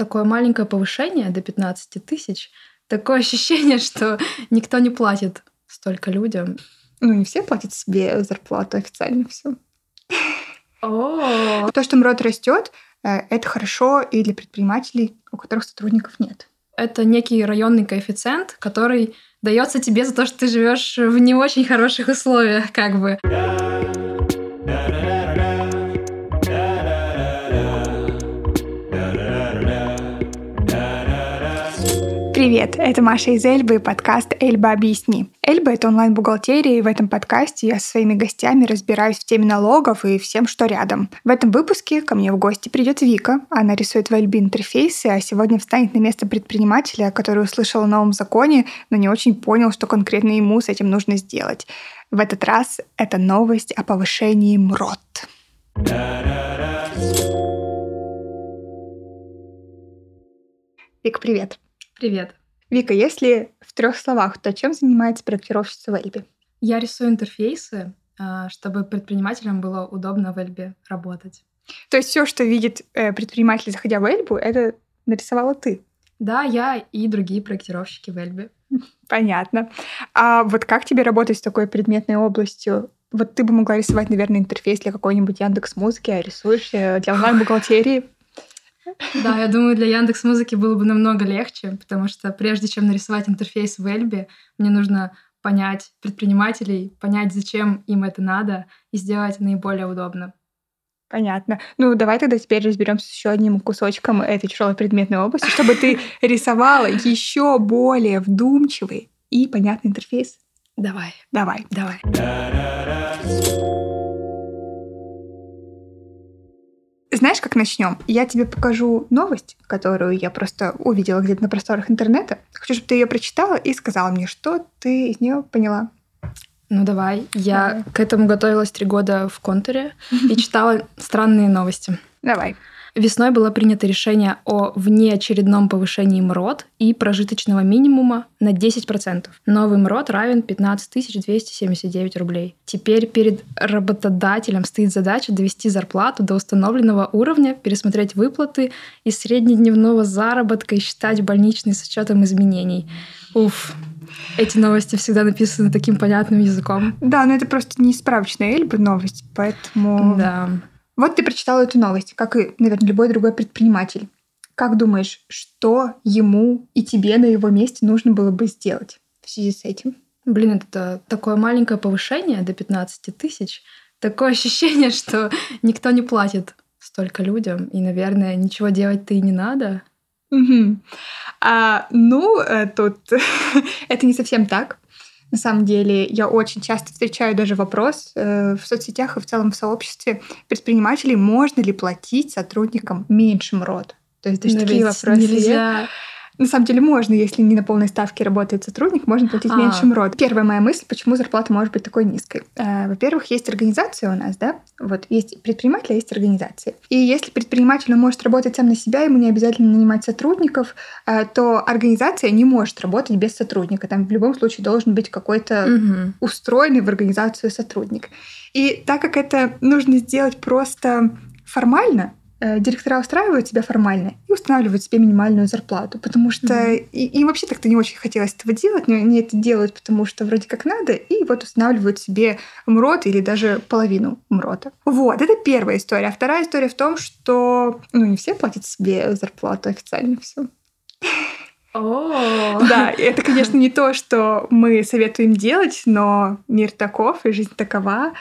такое маленькое повышение до 15 тысяч. Такое ощущение, что никто не платит столько людям. Ну, не все платят себе зарплату официально все. То, что МРОД растет, э, это хорошо и для предпринимателей, у которых сотрудников нет. это некий районный коэффициент, который дается тебе за то, что ты живешь в не очень хороших условиях, как бы. Привет, это Маша из Эльбы и подкаст «Эльба объясни». Эльба — это онлайн-бухгалтерия, и в этом подкасте я со своими гостями разбираюсь в теме налогов и всем, что рядом. В этом выпуске ко мне в гости придет Вика. Она рисует в Эльбе интерфейсы, а сегодня встанет на место предпринимателя, который услышал о новом законе, но не очень понял, что конкретно ему с этим нужно сделать. В этот раз это новость о повышении МРОТ. Вика, привет. Привет. Вика, если в трех словах, то чем занимается проектировщица в Эльбе? Я рисую интерфейсы, а, чтобы предпринимателям было удобно в Эльбе работать. То есть все, что видит э, предприниматель, заходя в Эльбу, это нарисовала ты. Да, я и другие проектировщики в Эльбе. Понятно. А вот как тебе работать с такой предметной областью? Вот ты бы могла рисовать, наверное, интерфейс для какой-нибудь Яндекс Музыки, а рисуешь э, для онлайн-бухгалтерии. Да, я думаю, для Яндекс Музыки было бы намного легче, потому что прежде чем нарисовать интерфейс в Эльбе, мне нужно понять предпринимателей, понять, зачем им это надо, и сделать наиболее удобно. Понятно. Ну, давай тогда теперь разберемся с еще одним кусочком этой тяжелой предметной области, чтобы ты рисовала еще более вдумчивый и понятный интерфейс. Давай, Давай. давай. Знаешь, как начнем? Я тебе покажу новость, которую я просто увидела где-то на просторах интернета. Хочу, чтобы ты ее прочитала и сказала мне, что ты из нее поняла. Ну давай. Я Давай. к этому готовилась три года в контуре и читала странные новости. Давай. Весной было принято решение о внеочередном повышении МРОД и прожиточного минимума на 10%. Новый МРОД равен 15 279 рублей. Теперь перед работодателем стоит задача довести зарплату до установленного уровня, пересмотреть выплаты из среднедневного заработка и считать больничный с учетом изменений. Уф, эти новости всегда написаны таким понятным языком. Да, но это просто не справочная Эльба новость, поэтому... Да. Вот ты прочитала эту новость, как и, наверное, любой другой предприниматель. Как думаешь, что ему и тебе на его месте нужно было бы сделать в связи с этим? Блин, это такое маленькое повышение до 15 тысяч. Такое ощущение, что никто не платит столько людям, и, наверное, ничего делать-то и не надо. Мгм. А, ну, э, тут это не совсем так. На самом деле, я очень часто встречаю даже вопрос э, в соцсетях и в целом в сообществе предпринимателей, можно ли платить сотрудникам меньше МРОД? То есть даже Но такие вопросы нельзя. На самом деле можно, если не на полной ставке работает сотрудник, можно платить А. меньше МРОД. Первая моя мысль, почему зарплата может быть такой низкой. Э, Во-первых, есть организация у нас, да? Вот есть предприниматель, а есть организация. И если предприниматель может работать сам на себя, ему не обязательно нанимать сотрудников, э, то организация не может работать без сотрудника. Там в любом случае должен быть какой-то Мгм. устроенный в организацию сотрудник. И так как это нужно сделать просто формально, директора устраивают себя формально и устанавливают себе минимальную зарплату, потому что Мгм. и, им вообще так-то не очень хотелось этого делать, но они это делают, потому что вроде как надо, и вот устанавливают себе МРОТ или даже половину МРОТа. Вот, это первая история. А вторая история в том, что ну, не все платят себе зарплату официально все. О, Да, это, конечно, не то, что мы советуем делать, но мир таков, и жизнь такова.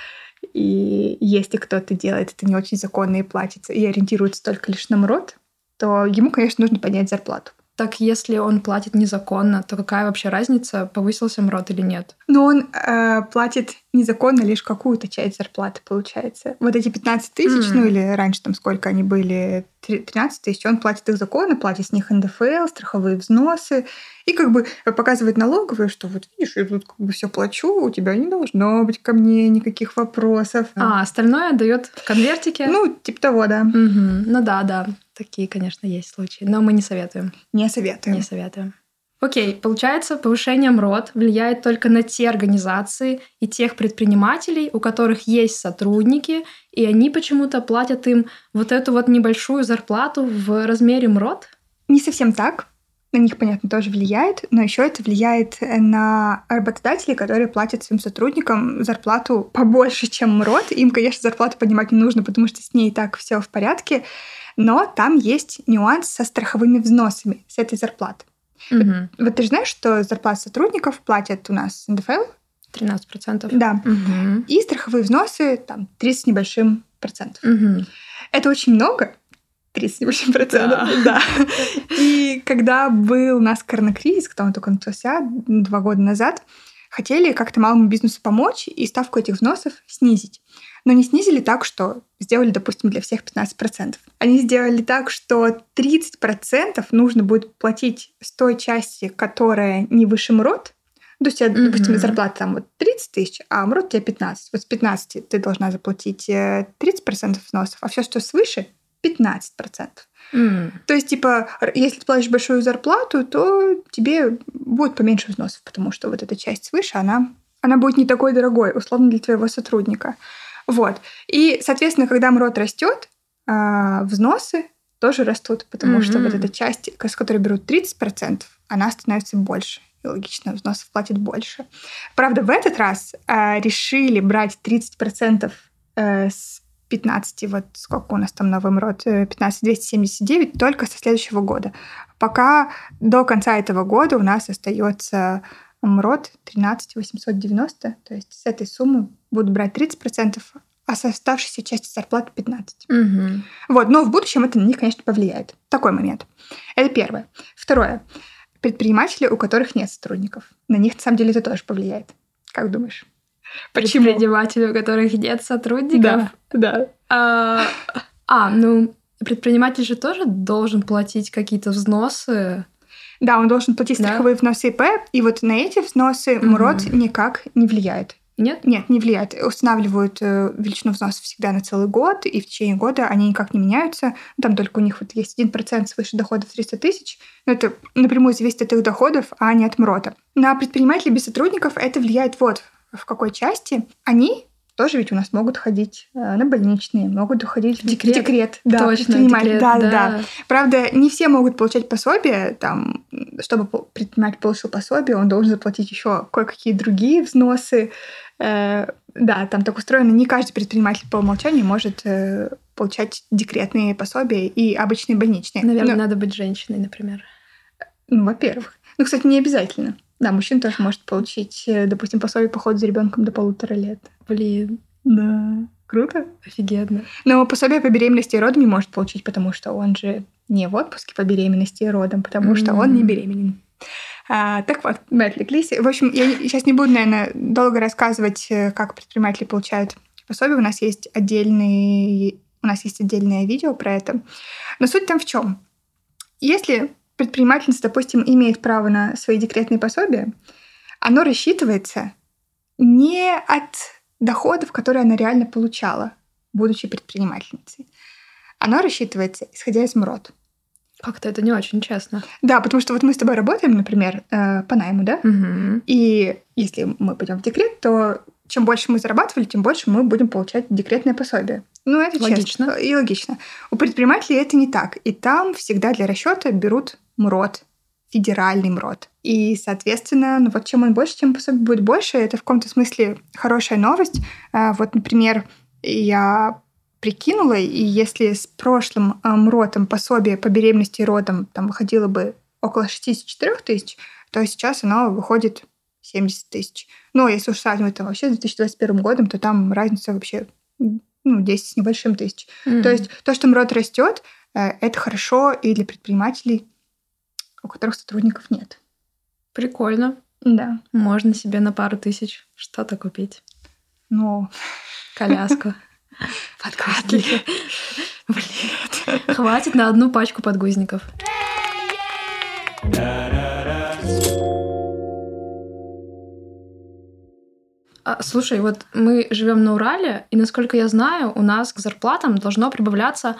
И если кто-то делает это не очень законно и платится, и ориентируется только лишь на МРОД, то ему, конечно, нужно поднять зарплату. Так если он платит незаконно, то какая вообще разница, повысился МРОД или нет? Но он э, платит незаконно лишь какую-то часть зарплаты, получается. Вот эти 15 тысяч, М. ну или раньше там сколько они были, три- 13 тысяч, он платит их законно, платит с них НДФЛ, страховые взносы, и как бы показывает налоговые, что вот видишь, я тут как бы все плачу, у тебя не должно быть ко мне никаких вопросов. А, остальное дает в конвертике. Ну, типа того, да. Мгм. ну да, да, такие, конечно, есть случаи, но мы не советуем. Не советую. Не советуем. Окей, получается, повышение МРОД влияет только на те организации и тех предпринимателей, у которых есть сотрудники, и они почему-то платят им вот эту вот небольшую зарплату в размере МРОД? не совсем так. На них, понятно, тоже влияет, но еще это влияет на работодателей, которые платят своим сотрудникам зарплату побольше, чем МРОД. Им, конечно, зарплату поднимать не нужно, потому что с ней и так все в порядке. Но там есть нюанс со страховыми взносами с этой зарплаты. Угу. Вот, ты же знаешь, что зарплат сотрудников платят у нас НДФЛ? 13%. Да. Угу. И страховые взносы там 30 с небольшим процентов. Угу. Это очень много, 30 с небольшим процентов. Да. Да. И когда был у нас коронакризис, когда он только начался два года назад, хотели как-то малому бизнесу помочь и ставку этих взносов снизить. Но не снизили так, что сделали, допустим, для всех 15%. Они сделали так, что 30% нужно будет платить с той части, которая не выше МРОД. То есть, тебя, допустим, зарплата там вот 30 тысяч, а МРОД у тебя 15. Вот с 15 ты должна заплатить э, 30% взносов, а все, что свыше, 15%. М. То есть, типа, если ты платишь большую зарплату, то тебе будет поменьше взносов, потому что вот эта часть свыше, она, она будет не такой дорогой, условно, для твоего сотрудника. Вот. И, соответственно, когда МРОД растет, а, взносы тоже растут, потому что вот эта часть, с которой берут 30%, она становится больше. И логично, взносов платит больше. Правда, в этот раз а, решили брать 30% э, с 15, вот сколько у нас там новый МРОД, э, 15 279 только со следующего года. Пока до конца этого года у нас остается МРОД 13 890, то есть с этой суммы будут брать 30%, а с оставшейся части зарплаты 15. Мгм. Вот, но в будущем это на них, конечно, повлияет. Такой момент. Это первое. Второе. Предприниматели, у которых нет сотрудников. На них, на самом деле, это тоже повлияет. Как думаешь? Почему? Предприниматели, у которых нет сотрудников. Да, да. А, а, ну, предприниматель же тоже должен платить какие-то взносы. Да, он должен платить Да. страховые взносы ИП, и вот на эти взносы Мгм. МРОД никак не влияет. Нет? Нет, не влияет. Устанавливают э, величину взносов всегда на целый год, и в течение года они никак не меняются. Там только у них вот есть 1% свыше доходов 300 тысяч. Но это напрямую зависит от их доходов, а не от МРОТа. На предпринимателей без сотрудников это влияет вот в какой части. Они тоже ведь у нас могут ходить э, на больничные, могут уходить в декрет. декрет. Да, Точно, декрет, да, да, да. Правда, не все могут получать пособие. Там, чтобы предприниматель получил пособие, он должен заплатить еще кое-какие другие взносы. Э, да, там так устроено. Не каждый предприниматель по умолчанию может э, получать декретные пособия и обычные больничные. Наверное, Но- надо быть женщиной, например. ну, во-первых. Ну, кстати, не обязательно. Да, мужчина тоже может получить, э, допустим, пособие по ходу за ребенком до полутора лет. Блин, Да. Круто. офигенно. Но пособие по беременности и родам не может получить, потому что он же не в отпуске по беременности и родам, потому что он не беременен. А, так вот, мы отвлеклись. В общем, я сейчас не буду, наверное, долго рассказывать, э, как предприниматели получают пособие. У нас есть отдельный, у нас есть отдельное видео про это. Но суть там в чем? Если предпринимательница, допустим, имеет право на свои декретные пособия, оно рассчитывается не от доходов, которые она реально получала, будучи предпринимательницей. Оно рассчитывается, исходя из МРОД. Как-то это не очень честно. Да, потому что вот мы с тобой работаем, например, э, по найму, да? Мгм. И если мы пойдем в декрет, то чем больше мы зарабатывали, тем больше мы будем получать декретное пособие. Ну, это Логично. честно и логично. У предпринимателей это не так. И там всегда для расчета берут МРОД, федеральный МРОД. И, соответственно, ну вот чем он больше, тем пособие будет больше. Это в каком-то смысле хорошая новость. А, Вот, например, я прикинула, и если с прошлым а, МРОТом пособие по беременности и родам там выходило бы около 64 тысяч, то сейчас оно выходит 70 тысяч. Но если уж сравнивать там вообще с 2021 годом, то там разница вообще ну, 10 с небольшим тысяч. Мгм. То есть то, что МРОД растет, э, это хорошо и для предпринимателей, у которых сотрудников нет. Прикольно. Да. Можно себе на пару тысяч что-то купить. Но Коляску. Подгузники. Блин. Хватит на одну пачку подгузников. А, слушай, вот мы живем на Урале, и насколько я знаю, у нас к зарплатам должно прибавляться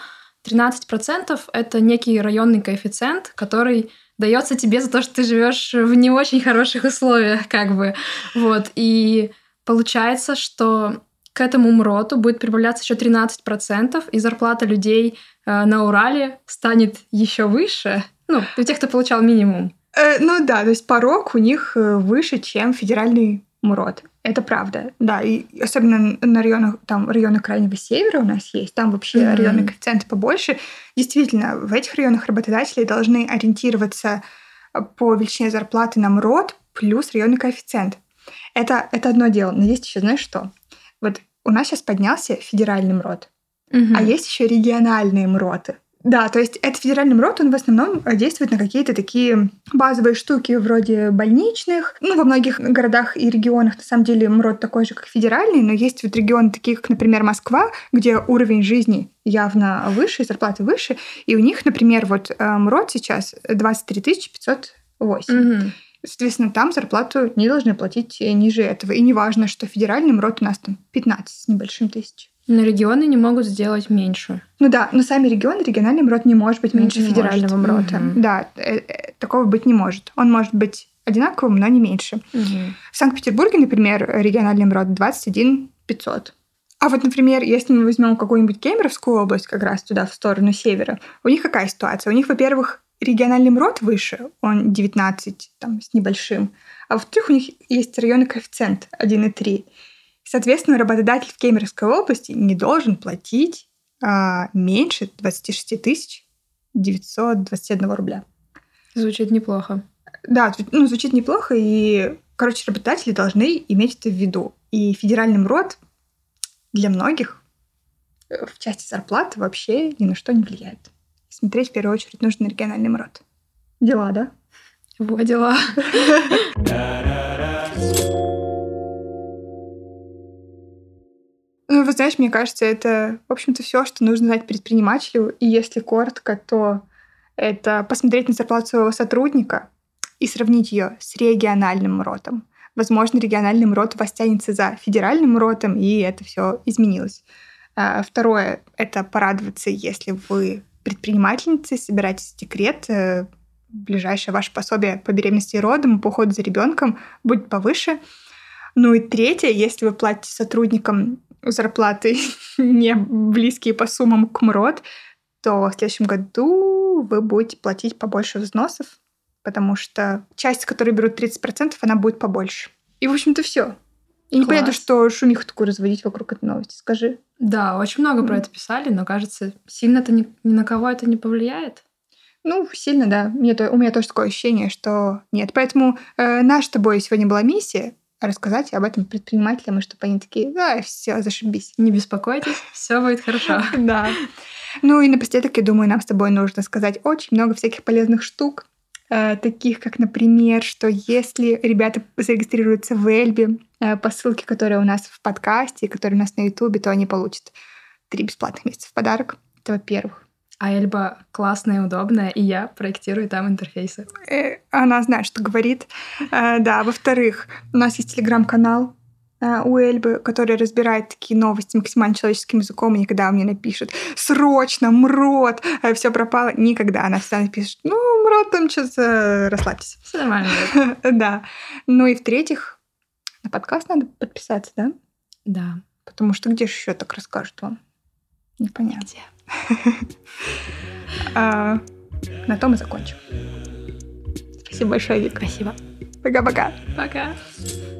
13%. Это некий районный коэффициент, который дается тебе за то, что ты живешь в не очень хороших условиях, как бы. Вот. И получается, что к этому МРОТу будет прибавляться еще 13%, и зарплата людей э, на Урале станет еще выше. Ну, у тех, кто получал минимум. Э, ну да, то есть порог у них э, выше, чем федеральный МРОД. Это правда, да. И особенно на районах, там, районах Крайнего Севера у нас есть, там вообще mm-hmm. районные коэффициенты побольше. Действительно, в этих районах работодатели должны ориентироваться по величине зарплаты на МРОД плюс районный коэффициент. Это, это одно дело. Но есть еще, знаешь что? Вот у нас сейчас поднялся федеральный МРОД, mm-hmm. а есть еще региональные МРОТы. Да, то есть это федеральный МРОТ, он в основном э, действует на какие-то такие базовые штуки вроде больничных. Ну, во многих городах и регионах на самом деле МРОТ такой же, как федеральный, но есть вот регионы такие, как, например, Москва, где уровень жизни явно выше, зарплаты выше, и у них, например, вот э, МРОТ сейчас 23 508. Угу. Соответственно, там зарплату не должны платить ниже этого. И неважно, что федеральный МРОТ у нас там 15 с небольшим тысяч. Но регионы не могут сделать меньше. Ну да, но сами регионы, региональный МРОТ не может быть меньше не федерального может. МРОТа. Угу. Да, э, э, такого быть не может. Он может быть одинаковым, но не меньше. Угу. В Санкт-Петербурге, например, региональный МРОТ 21 500. А вот, например, если мы возьмем какую-нибудь Кемеровскую область, как раз туда, в сторону севера, у них какая ситуация? У них, во-первых, региональный МРОТ выше, он 19 там, с небольшим, а во-вторых, у них есть районный коэффициент 1,3. Соответственно, работодатель в Кемеровской области не должен платить а, меньше 26 тысяч 921 рубля. Звучит неплохо. Да, ну, звучит неплохо, и, короче, работодатели должны иметь это в виду. И федеральный МРОД для многих э, в части зарплаты вообще ни на что не влияет. Смотреть в первую очередь нужно на региональный МРОД. Дела, да? Вот дела. Вы знаешь, мне кажется, это, в общем-то, все, что нужно знать предпринимателю. И если коротко, то это посмотреть на зарплату своего сотрудника и сравнить ее с региональным ротом. Возможно, региональный МРОТ вас тянется за федеральным МРОТом, и это все изменилось. А, второе — это порадоваться, если вы предпринимательница, собираетесь декрет, э, ближайшее ваше пособие по беременности и родам, по уходу за ребенком будет повыше. Ну и третье, если вы платите сотрудникам зарплаты не близкие по суммам к МРОД, то в следующем году вы будете платить побольше взносов, потому что часть, которую берут 30%, она будет побольше. И, в общем-то, все. И Класс. непонятно, что шумиху такую разводить вокруг этой новости. Скажи. Да, очень много mm. про это писали, но кажется, сильно-то ни, ни на кого это не повлияет. Ну, сильно, да. Мне, у меня тоже такое ощущение, что нет. Поэтому э, наша с тобой сегодня была миссия рассказать об этом предпринимателям, и чтобы они такие, да, все, зашибись. Не беспокойтесь, все будет хорошо. Да. Ну и напоследок, я думаю, нам с тобой нужно сказать очень много всяких полезных штук, э, таких как, например, что если ребята зарегистрируются в Эльбе э, по ссылке, которая у нас в подкасте, которая у нас на Ютубе, то они получат три бесплатных месяца в подарок. Это во-первых. А Эльба классная удобная, и я проектирую там интерфейсы. Э, она знает, что говорит. Э, да, во-вторых, у нас есть телеграм-канал э, у Эльбы, который разбирает такие новости максимально человеческим языком, и никогда мне напишет «Срочно, мрот!» все пропало. Никогда. Она всегда напишет «Ну, мрот, там что-то расслабьтесь». Все нормально. Да. Ну и в-третьих, на подкаст надо подписаться, да? Да. Потому что где же еще так расскажут вам? Непонятно. Где? А, на том и закончим. Спасибо большое, Вика. Спасибо. Пока-пока. Пока. -пока. Пока.